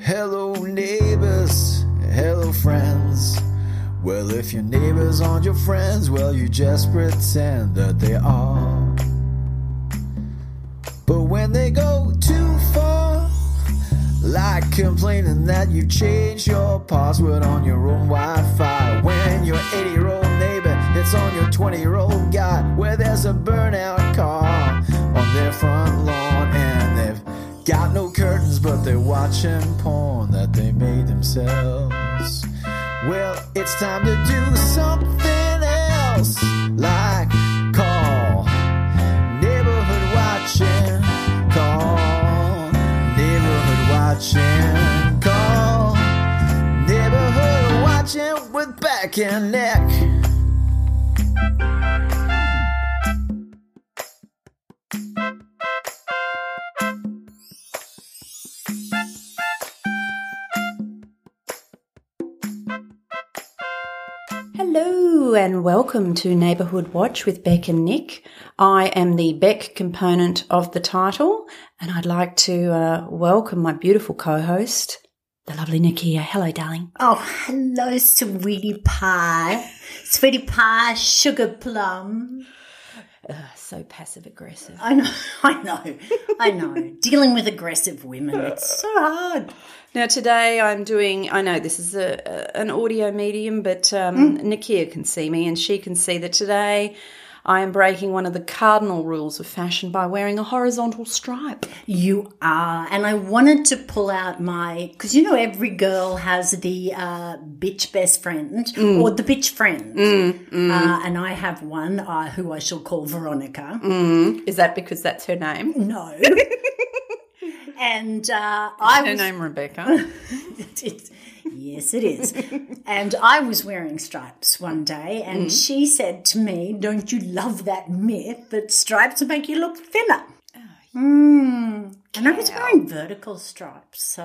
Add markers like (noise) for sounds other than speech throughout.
Hello, neighbors. Hello, friends. Well, if your neighbors aren't your friends, well, you just pretend that they are. But when they go too far, like complaining that you changed your password on your own Wi Fi, when your 80 year old neighbor hits on your 20 year old guy, where there's a burnout car on their front lawn, got no curtains, but they're watching porn that they made themselves. Well, it's time to do something else, like call neighborhood watching, call neighborhood watching, call neighborhood watching with Beck and Nick. Welcome to Neighbourhood Watch with Beck and Nick. I am the Beck component of the title, and I'd like to uh, welcome my beautiful co-host, the lovely Nikia. Hello, darling. Oh, hello, sweetie pie. Sweetie pie, sugar plum. Uh, so passive aggressive. I know, (laughs) I know, I know. Dealing with aggressive women, it's so hard. Now today I'm doing. I know this is a, a an audio medium, but um, Nikia can see me, and she can see that today I am breaking one of the cardinal rules of fashion by wearing a horizontal stripe. You are. And I wanted to pull out my, because you know, every girl has the uh, bitch best friend or the bitch friend. Uh, and I have one uh, who I shall call Veronica. Is that because that's her name? No. (laughs) and uh, I Her was. name Rebecca. (laughs) yes, it is. (laughs) and I was wearing stripes one day, and she said to me, Don't you love that myth that stripes make you look thinner? Mm. And I was wearing vertical stripes, so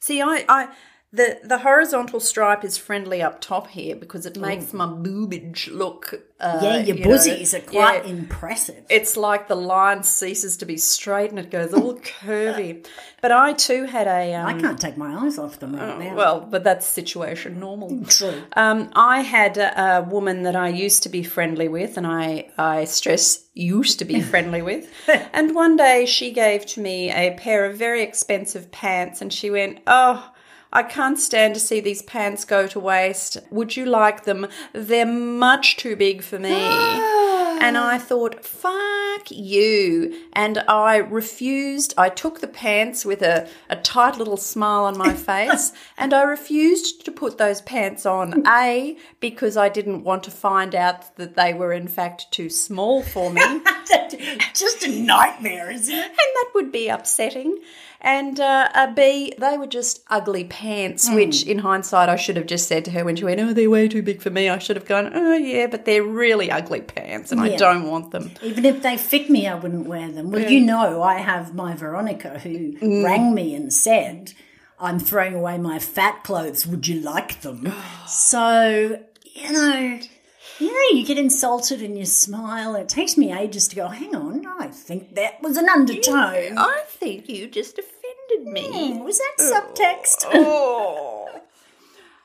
See, I, I, the the horizontal stripe is friendly up top here because it makes my boobage look. Uh, yeah, your you know, are quite yeah. impressive. It's like the line ceases to be straight and it goes all (laughs) curvy. But I too had a. Um, I can't take my eyes off them right now. well, but that's situation normal. (laughs) True. Um, I had a, a woman that I used to be friendly with, and I, I stress used to be (laughs) friendly with. and one day she gave to me a pair of very expensive pants, and she went, Oh, I can't stand to see these pants go to waste. Would you like them? They're much too big for me. (sighs) And I thought, fuck you. And I refused. I took the pants with a, a tight little smile on my (laughs) face and I refused to put those pants on. A, because I didn't want to find out that they were in fact too small for me. (laughs) Just a nightmare, isn't it? And that would be upsetting. And uh, a B, they were just ugly pants, which in hindsight I should have just said to her when she went, Oh, they're way too big for me. I should have gone, Oh, yeah, but they're really ugly pants and I don't want them. Even if they fit me, I wouldn't wear them. Well, you know, I have my Veronica who rang me and said, I'm throwing away my fat clothes. Would you like them? (gasps) so, you know, you know, you get insulted and you smile. It takes me ages to go, hang on, I think that was an undertone. I think you just offended me. Hmm, was that subtext? Oh. (laughs)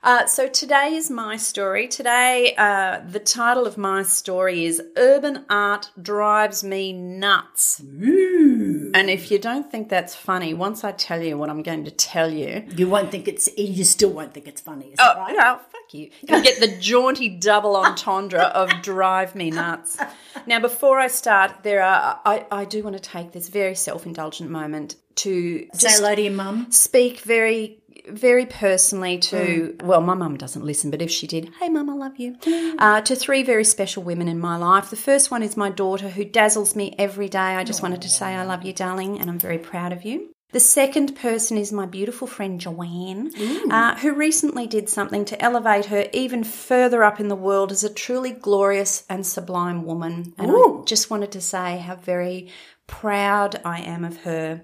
Uh, so today is my story. Today, uh, the title of my story is Urban Art Drives Me Nuts. And if you don't think that's funny, once I tell you what I'm going to tell you, You won't think it's, you still won't think it's funny, is that Oh, right? no, fuck you. You get the (laughs) jaunty double entendre of drive me nuts. Now, before I start, there are I, I do want to take this very self-indulgent moment to Say hello to your mum. speak very very personally to well my mum doesn't listen but if she did hey mum i love you. Uh, to three very special women in my life. The first one is my daughter who dazzles me every day. I just wanted to say i love you darling and i'm very proud of you. The second person is my beautiful friend Joanne, uh, who recently did something to elevate her even further up in the world as a truly glorious and sublime woman. And I just wanted to say how very proud I am of her.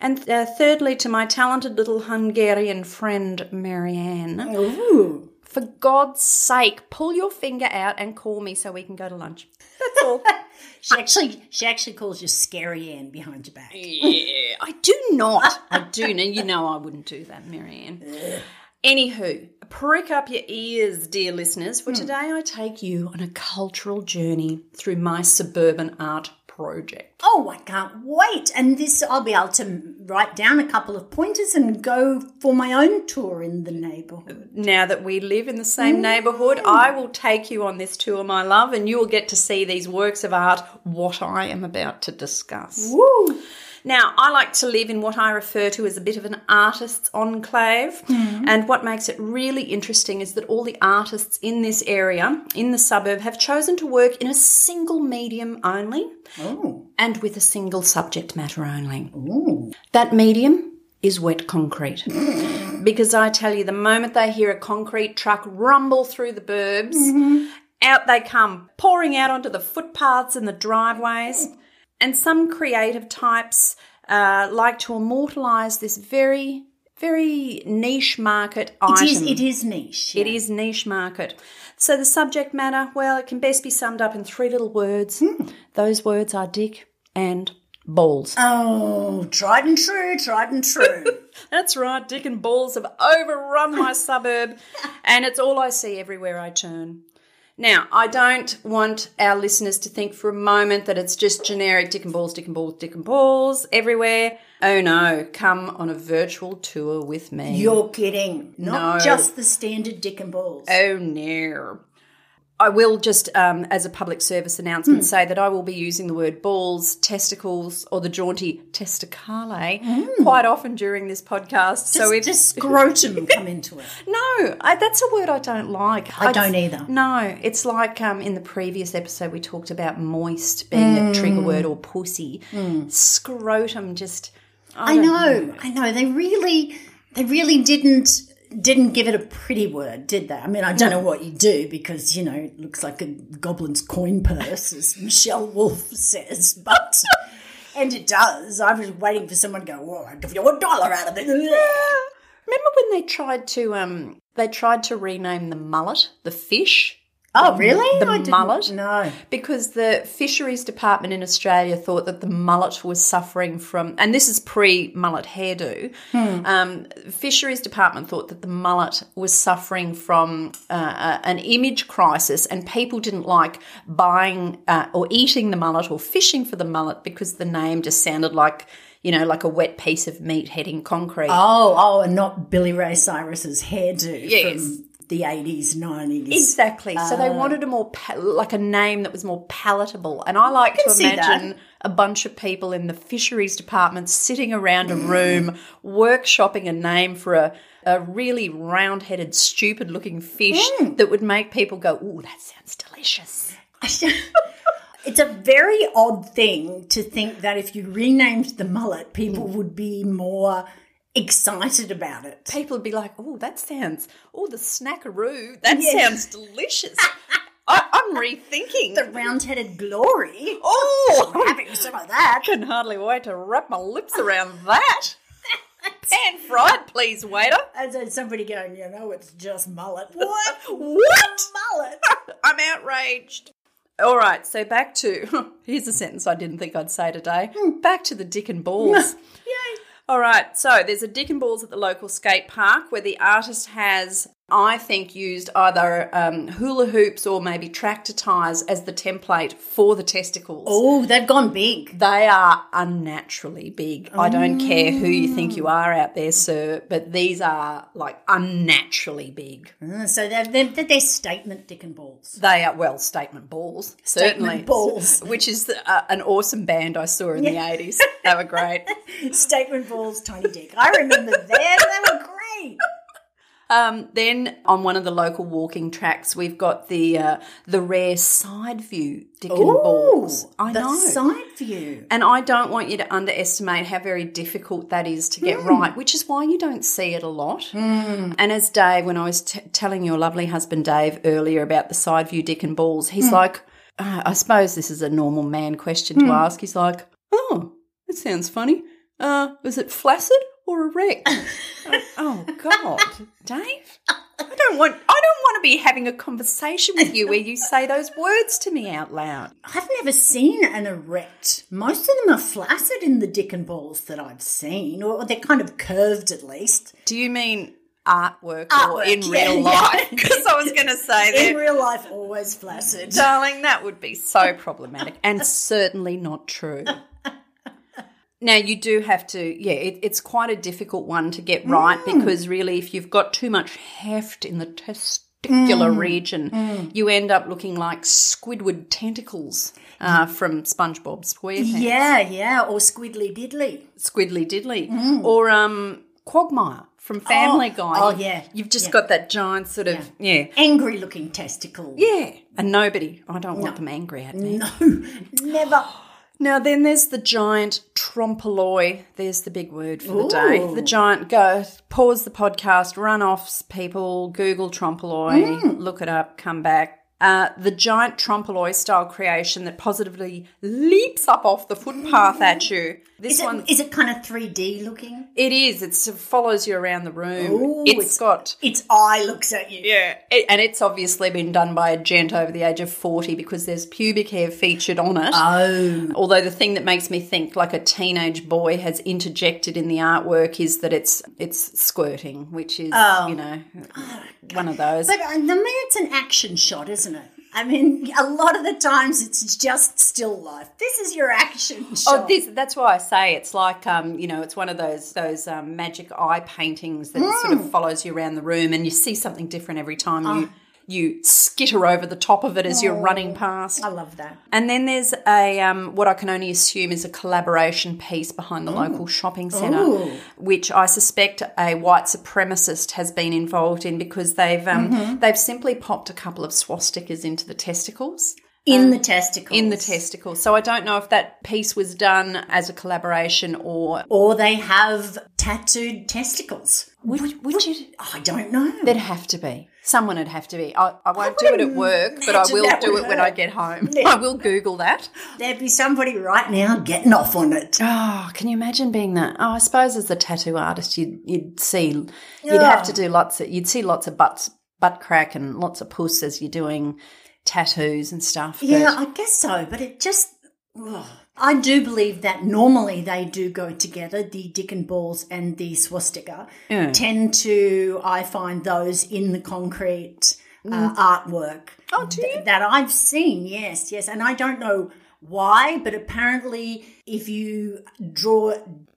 And uh, thirdly, to my talented little Hungarian friend Marianne, Ooh. for God's sake, pull your finger out and call me so we can go to lunch. That's all. (laughs) She actually, she actually calls you Scary Ann behind your back. Yeah, I do not. I do. And you know I wouldn't do that, Marianne. Anywho, prick up your ears, dear listeners, for today I take you on a cultural journey through my suburban art project. Oh, I can't wait! And this, I'll be able to write down a couple of pointers and go for my own tour in the neighbourhood. Now that we live in the same mm. neighbourhood, I will take you on this tour, my love, and you will get to see these works of art, what I am about to discuss. Woo! Now, I like to live in what I refer to as a bit of an artist's enclave. Mm-hmm. And what makes it really interesting is that all the artists in this area, in the suburb, have chosen to work in a single medium only Oh, and with a single subject matter only. ooh. That medium is wet concrete. Mm-hmm. because I tell you, the moment they hear a concrete truck rumble through the burbs, mm-hmm. out they come, pouring out onto the footpaths and the driveways. And some creative types uh, like to immortalise this very, very niche market It item. is, it is niche. It yeah. is niche market. So the subject matter, well, it can best be summed up in three little words. Those words are dick and balls. Oh, tried and true, tried and true. (laughs) That's right, dick and balls have overrun my suburb, (laughs) and it's all I see everywhere I turn. Now, I don't want our listeners to think for a moment that it's just generic dick and balls, dick and balls, dick and balls everywhere. Oh no, come on a virtual tour with me. You're kidding. Not No. just the standard dick and balls. Oh no. I will just, um, as a public service announcement, say that I will be using the word balls, testicles, or the jaunty testicale quite often during this podcast. so Does, if does (laughs) scrotum come into it? no, I, that's a word I don't like. I don't either. No, it's like um, in the previous episode we talked about moist being a trigger word or pussy. Scrotum just. I know, I know. They really, they really didn't didn't give it a pretty word, did they? I mean, I don't know what you do because you know it looks like a goblin's coin purse, as Michelle Wolf says, but. And it does. I was waiting for someone to go, "Whoa, I'll give you a dollar out of it." Remember when they tried to um they tried to rename the mullet the fish Oh, really? the I mullet? No. because the fisheries department in Australia thought that the mullet was suffering from, and this is pre mullet hairdo. Um, fisheries department thought that the mullet was suffering from uh, uh, an image crisis, and people didn't like buying uh, or eating the mullet or fishing for the mullet because the name just sounded like. You know, like a wet piece of meat heading concrete. Oh, oh, and not Billy Ray Cyrus's hairdo Yes. from the eighties, nineties. Exactly. so they uh, wanted a more like a name that was more palatable, and I like to imagine a bunch of people in the fisheries department sitting around a room workshopping a name for a a really round-headed, stupid-looking fish mm. that would make people go, "Ooh, that sounds delicious." (laughs) It's a very odd thing to think that if you renamed the mullet, people mm. would be more excited about it. People would be like, "Oh, that sounds, oh, the snackaroo, that Yes. sounds delicious." (laughs) I, I'm rethinking. The round-headed glory. oh, (laughs) I'm Having some of that. I can hardly wait to wrap my lips around that. (laughs) Pan fried, please, waiter. And then somebody going, you know, it's just mullet. What? What? mullet? I'm outraged. All right, so back to here's a sentence I didn't think I'd say today. Hmm. Back to the dick and balls. All right, so there's a dick and balls at the local skate park where the artist has, I think, used either um, hula hoops or maybe tractor tires as the template for the testicles. Oh, they've gone big. They are unnaturally big. I don't care who you think you are out there, sir, but these are like unnaturally big. Uh, so they're, they're, they're statement dick and balls. They are well statement balls, certainly Statement balls. (laughs) which is uh, an awesome band I saw in the eighties. They were great. (laughs) statement balls, tiny dick. I remember them. They were great. Um, then on one of the local walking tracks, we've got the uh, the rare side view dick and balls. I the know. side view. and I don't want you to underestimate how very difficult that is to Hmm. get right, which is why you don't see it a lot. And as Dave, when I was t- telling your lovely husband Dave earlier about the side view dick and balls, he's Hmm. like, uh, I suppose this is a normal man question to ask. He's like, oh, that sounds funny. Uh, is it flaccid or erect. (laughs) Oh, oh God, (laughs) Dave. I don't want I don't want to be having a conversation with you where you say those words to me out loud. I've never seen an erect. Most of them are flaccid in the dick and balls that I've seen, or they're kind of curved at least. Do you mean artwork, or in yeah, real life? (laughs) Because I was going to say In real life, always flaccid. darling, that would be so problematic and certainly not true. Now you do have to, yeah. It, it's quite a difficult one to get right because really, if you've got too much heft in the testicular region, you end up looking like Squidward tentacles uh, from SpongeBob SquarePants. Yeah, yeah, or squiddly diddly. Squiddly Diddly, or um, Quagmire from Family Guy. oh, yeah, you've just yeah. got that giant sort of yeah. Angry looking testicle. yeah, and nobody. I don't want them angry at me. No, (laughs) never. Now then, there's the giant trompe l'oeil. There's the big word for the day. The giant. Go pause the podcast. Run off, people. Google trompe l'oeil. Mm. Look it up. Come back. Uh, the giant trompe l'oeil style creation that positively leaps up off the footpath at you. This Is one, it, is it kind of 3D looking? it is. It's, it follows you around the room. Ooh, it's it's- got Its eye looks at you. yeah, it, and it's obviously been done by a gent over the age of forty because there's pubic hair featured on it. Oh. Although the thing that makes me think like a teenage boy has interjected in the artwork is that it's it's squirting, which is you know one of those. But uh, I mean, it's an action shot, isn't it? I mean, a lot of the times it's just still life. This is your action shot. Oh, this, that's why I say it's like um, you know, it's one of those those um, magic eye paintings that sort of follows you around the room, and you see something different every time you you skitter over the top of it as you're running past. I love that. And then there's a um, what I can only assume is a collaboration piece behind the local shopping centre, Ooh. which I suspect a white supremacist has been involved in because they've um, they've simply popped a couple of swastikas into the testicles. In um, the testicles. In the testicles. So I don't know if that piece was done as a collaboration or Or they have tattooed testicles. would, would you? I don't know. There'd have to be. Someone would have to be. I, I won't do it at work, but I will do would it when I get home. (laughs) I will Google that. There'd be somebody right now getting off on it. Oh, can you imagine being that? Oh, I suppose as a tattoo artist, you'd you'd see you'd have to do lots of you'd see lots of butts butt crack and lots of puss as you're doing tattoos and stuff. Yeah, I guess so, but it just. ugh. I do believe that normally they do go together, the dick and balls and the swastika. Yeah. Tend to, I find those in the concrete uh, artwork. Oh, do you? That I've seen, yes, yes. And I don't know why, but apparently if you draw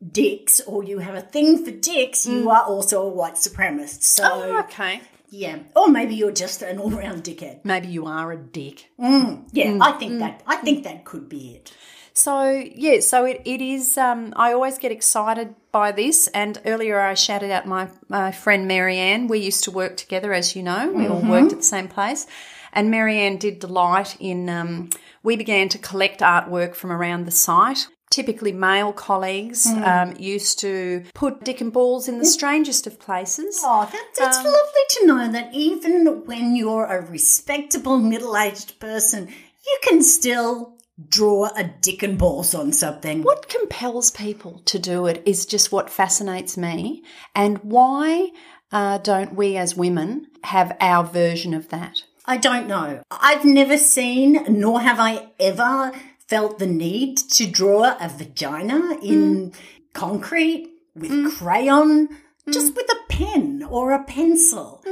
dicks or you have a thing for dicks, you are also a white supremacist. So, Mm. Oh, okay. Yeah. Or maybe you're just an (laughs) all round dickhead. Maybe you are a dick. Yeah, I think that I think that could be it. So yeah, so it, it is. Um, I always get excited by this. And earlier I shouted out my my friend Marianne. We used to work together, as you know. We all worked at the same place. And Marianne did delight in. Um, we began to collect artwork from around the site. Typically, male colleagues um, used to put dick and balls in the strangest of places. Oh, that, that's lovely to know that even when you're a respectable middle aged person, you can still draw a dick and balls on something. What compels people to do it is just what fascinates me. And why uh, don't we as women have our version of that? I don't know. I've never seen, nor have I ever felt the need to draw a vagina in mm. concrete with mm. crayon, mm. just with a pen or a pencil,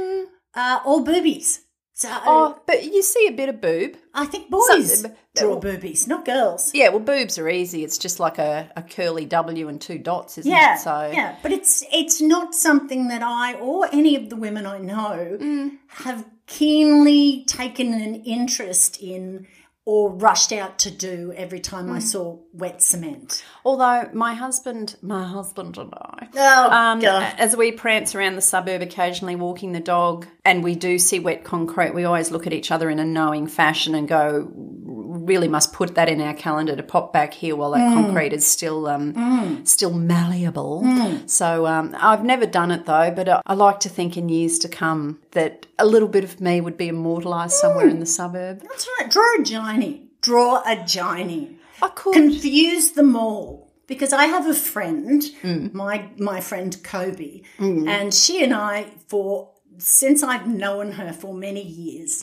uh, or boobies. So Oh, but you see a bit of boob. I think boys Some- draw boobies, not girls. Yeah, well, boobs are easy. It's just like a, a curly W and two dots, isn't Yeah, it? So yeah, but it's it's not something that I or any of the women I know have keenly taken an interest in or rushed out to do every time I saw wet cement. Although my husband, my husband and I, Oh, um, as we prance around the suburb occasionally walking the dog, and we do see wet concrete, we always look at each other in a knowing fashion and go, really must put that in our calendar to pop back here while that mm. concrete is still um, mm. still malleable. Mm. So um, I've never done it though, but I, I like to think in years to come that a little bit of me would be immortalised somewhere in the suburb. That's right. Draw a giny. Draw a giny. I could. Confuse them all. because I have a friend, my my friend Kobe, and she and I, for since I've known her for many years,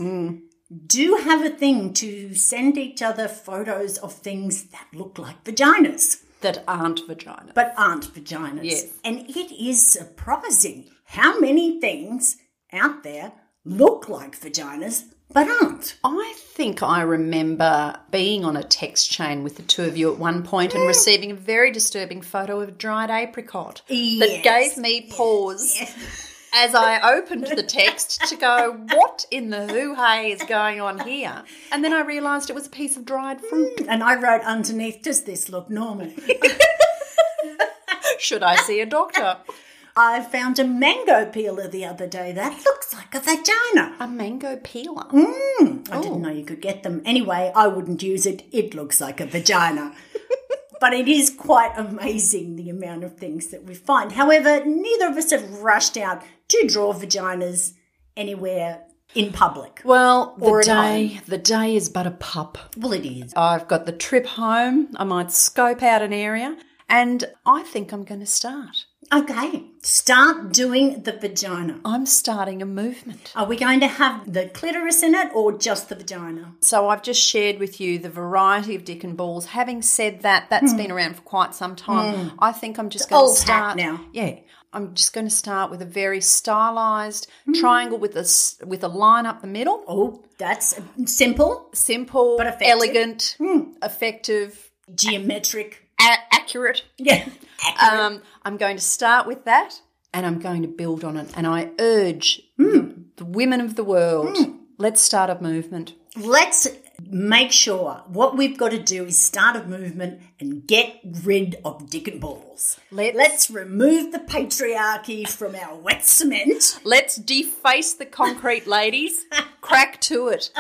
do have a thing to send each other photos of things that look like vaginas That aren't vaginas. but aren't vaginas. Yes. And it is surprising how many things out there look like vaginas but aren't. I think I remember being on a text chain with the two of you at one point and mm. receiving a very disturbing photo of a dried apricot that gave me pause as I opened the text to go, what in the hoo hey is going on here? And then I realised it was a piece of dried fruit. Mm, and I wrote underneath, does this look normal? (laughs) Should I see a doctor? I found a mango peeler the other day that looks like a vagina. A mango peeler. Mm, I didn't oh. know you could get them. Anyway, I wouldn't use it. It looks like a vagina. But it is quite amazing the amount of things that we find. However, neither of us have rushed out to draw vaginas anywhere in public. Well, the day, the day is but a pup. Well, it is. I've got the trip home. I might scope out an area, and I think I'm going to start. Okay, start doing the vagina. I'm starting a movement. Are we going to have the clitoris in it or just the vagina? So I've just shared with you the variety of dick and balls. Having said that, that's been around for quite some time. I think I'm just going Hmm. to start now. Yeah, I'm just going to start with a very stylized triangle with a with a line up the middle. Oh, that's simple, Simple, But effective. Hmm. elegant, effective, geometric. A- accurate. Yeah. (laughs) Um, I'm going to start with that and I'm going to build on it. And I urge the, the women of the world, let's start a movement. Let's make sure what we've got to do is start a movement and get rid of dick and balls. Let's- Let's remove the patriarchy from our wet cement. Let's deface the concrete, ladies. (laughs) Crack to it.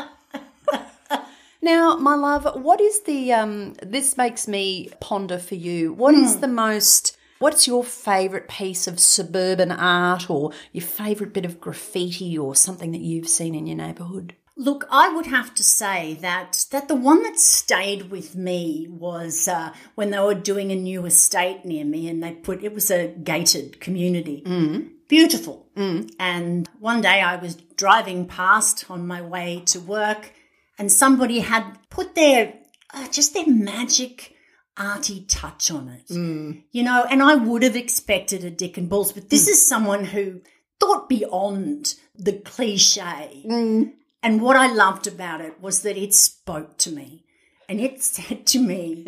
Now, my love, what is the um this makes me ponder for you. What is the most what's your favorite piece of suburban art or your favorite bit of graffiti or something that you've seen in your neighborhood? Look, I would have to say that that the one that stayed with me was uh, when they were doing a new estate near me, and they put it was a gated community, mm. beautiful. Mm. And one day I was driving past on my way to work, and somebody had put their uh, just their magic arty touch on it, mm. you know. And I would have expected a dick and balls, but this hmm. is someone who thought beyond the cliche. Mm. And what I loved about it was that it spoke to me. And it (laughs) said to me,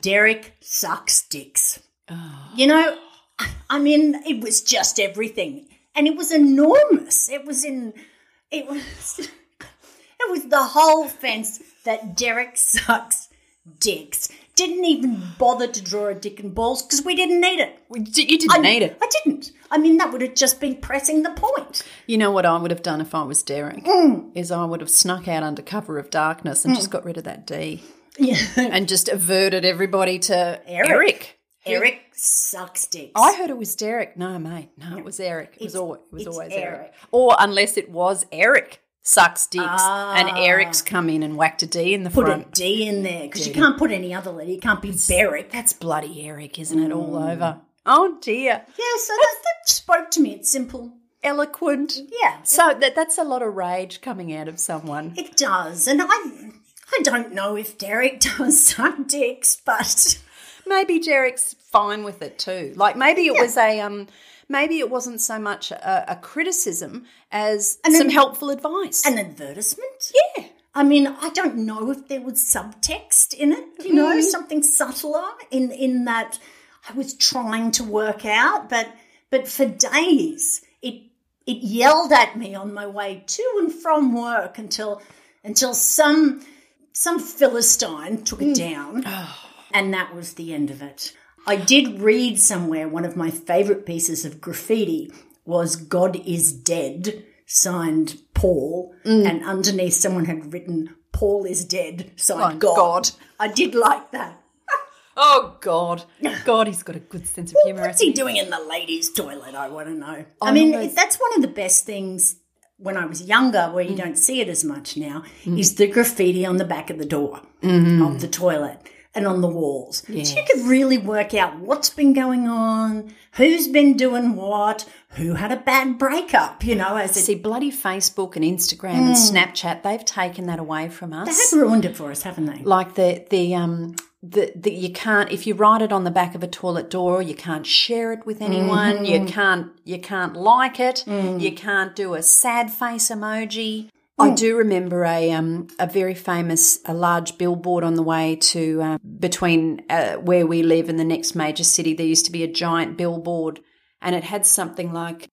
Derek sucks dicks. Oh. You know, I mean, it was just everything. And it was enormous. It was in, it was, (laughs) it was the whole fence that Derek sucks dicks. Didn't even bother to draw a dick and balls because we didn't need it. You didn't I, need it. I didn't. I mean, that would have just been pressing the point. You know what I would have done if I was Derek? Hmm. Is I would have snuck out under cover of darkness and hmm. just got rid of that D Yeah. (laughs) and just averted everybody to Eric. Eric. Eric sucks dicks. I heard it was Derek. No, mate. No, it was Eric. It was It's- always, it was always Eric. Eric. Or unless it was Eric sucks dicks and Ah. Eric's come in and whacked a D in the put front. Put a D in there because you can't put any other letter. You can't be Beric. That's bloody Eric, isn't it? All over. Oh dear. Yeah, so that, that spoke to me. It's simple. Eloquent. Yeah, So that that's a lot of rage coming out of someone. it does. And I, I don't know if Derek (laughs) does suck dicks, but Maybe Derek's fine with it too. Like maybe it was a um maybe it wasn't so much a, a criticism as some helpful advice. an advertisement. yeah. I mean, I don't know if there was subtext in it. You know, mm. something subtler in in that I was trying to work out, but but for days it it yelled at me on my way to and from work until until some some philistine took it mm. down, oh. and that was the end of it. I did read somewhere one of my favorite pieces of graffiti was "God is dead," signed Paul, mm. and underneath someone had written "Paul is dead," signed Signed God. God. I did like that. (laughs) Oh God. God, he's got a good sense of humour. What's he doing in the ladies' toilet? I want to know. I, I mean, that's one of the best things when I was younger, where you mm. don't see it as much now, mm. is the graffiti on the back of the door mm-hmm. of the toilet. And on the walls. So you could really work out what's been going on, who's been doing what, who had a bad breakup, you know, as it See, bloody Facebook and Instagram and mm. Snapchat, they've taken that away from us. they have ruined it for us, haven't they? like the the um the, the you can't if you write it on the back of a toilet door you can't share it with anyone. You mm-hmm. can't you can't like it. Mm. You can't do a sad face emoji I do remember a um a very famous a large billboard on the way to uh, between uh, where we live and the next major city. There used to be a giant billboard and it had something like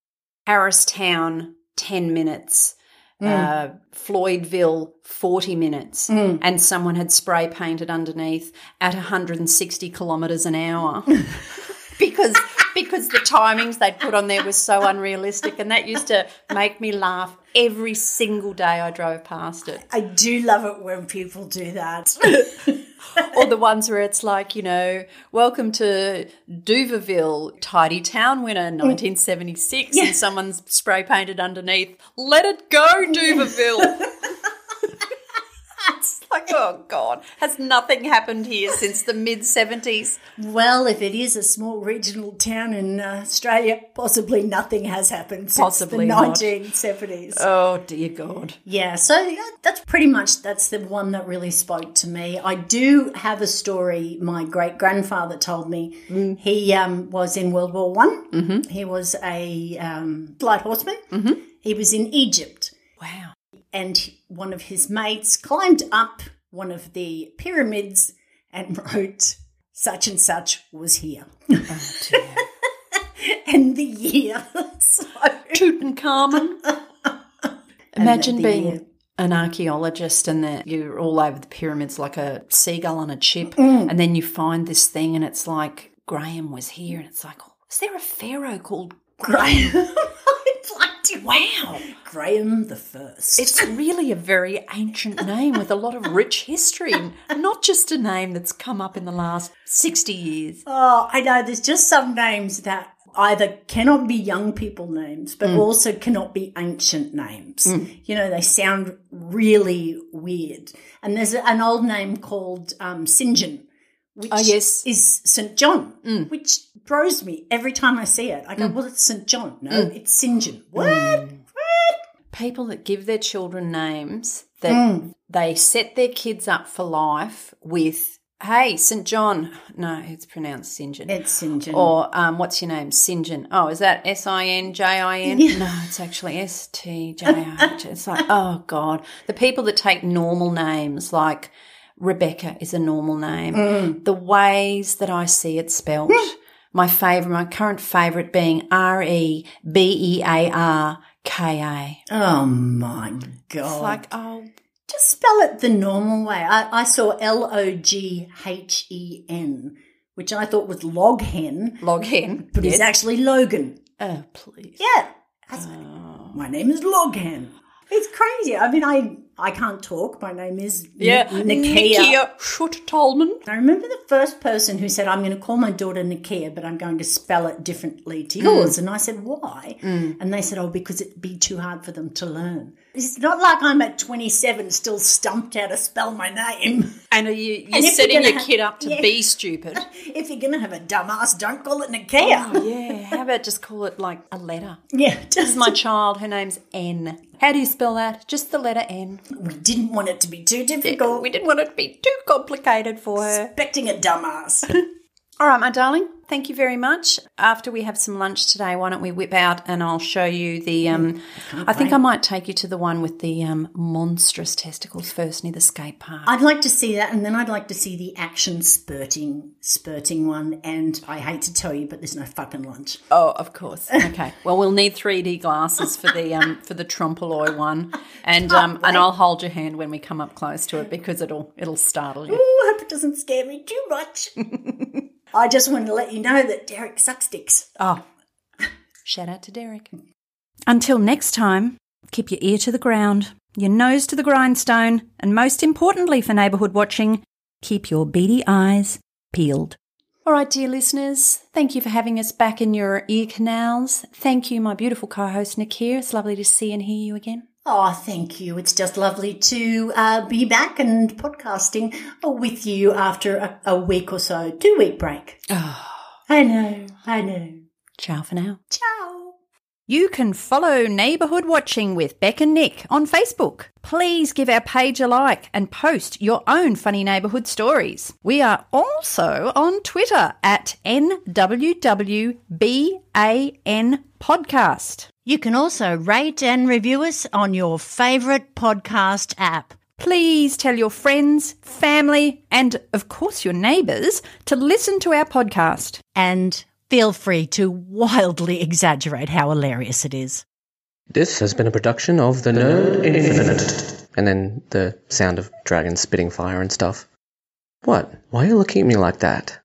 Harristown 10 minutes uh, Floydville 40 minutes, and someone had spray painted underneath at 160 kilometres an hour. (laughs) (laughs) Because because the timings they'd put on there was so unrealistic, and that used to make me laugh every single day I drove past it. I do love it when people do that. (laughs) or the ones where it's like, you know, welcome to Duverville, tidy town winner, 1976, and someone's spray painted underneath, let it go, Duverville. (laughs) (laughs) like, oh God, has nothing happened here since the mid 70s? well, if it is a small regional town in uh, Australia, possibly nothing has happened since Possibly the not. 1970s. Oh, dear God. Yeah, so yeah, that's pretty much that's the one that really spoke to me. I do have a story my great grandfather told me. He um, was in World War One. Mm-hmm. He was a um, light horseman. Mm-hmm. He was in Egypt, Wow. and one of his mates climbed up one of the pyramids and (laughs) wrote, "Such and such was here," Oh, (laughs) and the year. (laughs) so, Tutankhamun. Imagine being year. an archaeologist and that you're all over the pyramids like a seagull on a chip, mm. and then you find this thing and it's like Graham was here, and it's like, oh, is there a pharaoh called Graham, I'd like to Wow? Graham the First. It's really a very ancient name with a lot of rich history, not just a name that's come up in the last 60 years. Oh, I know. There's just some names that either cannot be young people names, but also cannot be ancient names. You know, they sound really weird. And there's an old name called um, St. John, which Oh, yes. is St. John, mm. which throws me every time I see it. I go, well, it's St. John. No, mm. it's St. John. Mm. What? People that give their children names that they set their kids up for life with, hey, St. John. No, it's pronounced St. John. It's St. John. Or um, what's your name? Sinjin. Oh, is that S I N J I N? No, it's actually S T J I H. It's like, oh God. The people that take normal names like Rebecca is a normal name. Mm. The ways that I see it spelt. Hmm. My favourite, my current favourite being R E B E A R K A. oh, my God. It's like, oh, Just spell it the normal way. I, I saw L O G H E N, which I thought was log hen, log hen. but it's actually Logan. Oh, please. Yeah. That's- oh. My name is Log hen. It's crazy. I mean, I I can't talk. My name is Yeah. N- Nikia. Nikia Schutt-Tolman. I remember the first person who said, I'm going to call my daughter Nikia, but I'm going to spell it differently to mm. yours. And I said, why? Mm. And they said, oh, because it'd be too hard for them to learn. It's not like I'm at 27 still stumped how to spell my name. And are you, you're And setting your have- kid up to yeah. be stupid. (laughs) if you're going to have a dumbass, don't call it Nikia. Oh, yeah. How about just call it like a letter? (laughs) Yeah, This just is my child. Her name's N. How do you spell that? Just the letter N. we didn't want it to be too difficult. We didn't want it to be too complicated for her. expecting a dumbass. (laughs) All right, my darling. Thank you very much. After we have some lunch today, why don't we whip out and I'll show you the. Um, I think I might take you to the one with the um, monstrous testicles first near the skate park. I'd like to see that, and then I'd like to see the action spurting, spurting one. And I hate to tell you, but there's no fucking lunch. Oh, of course. Okay. Well, we'll need 3D glasses for the um for the trompe l'oeil one, and um and I'll hold your hand when we come up close to it because it'll it'll startle you. Ooh, I hope it doesn't scare me too much. (laughs) I just want to let you know that Derek sucks dicks. Oh, shout out to Derek. Until next time, keep your ear to the ground, your nose to the grindstone, and most importantly for neighbourhood watching, keep your beady eyes peeled. All right, dear listeners, thank you for having us back in your ear canals. Thank you, my beautiful co host Nikia. It's lovely to see and hear you again. Oh, thank you. It's just lovely to uh, be back and podcasting with you after a, a week or so, two week break. Oh, (sighs) I know, I know. ciao for now. Ciao. You can follow Neighbourhood Watching with Beck and Nick on Facebook. Please give our page a like and post your own funny neighbourhood stories. We are also on Twitter at NWWBAN Podcast. You can also rate and review us on your favourite podcast app. Please tell your friends, family, and of course your neighbours to listen to our podcast. And feel free to wildly exaggerate how hilarious it is. This has been a production of The Nerd Infinite. And then the sound of dragons spitting fire and stuff. What? Why are you looking at me like that?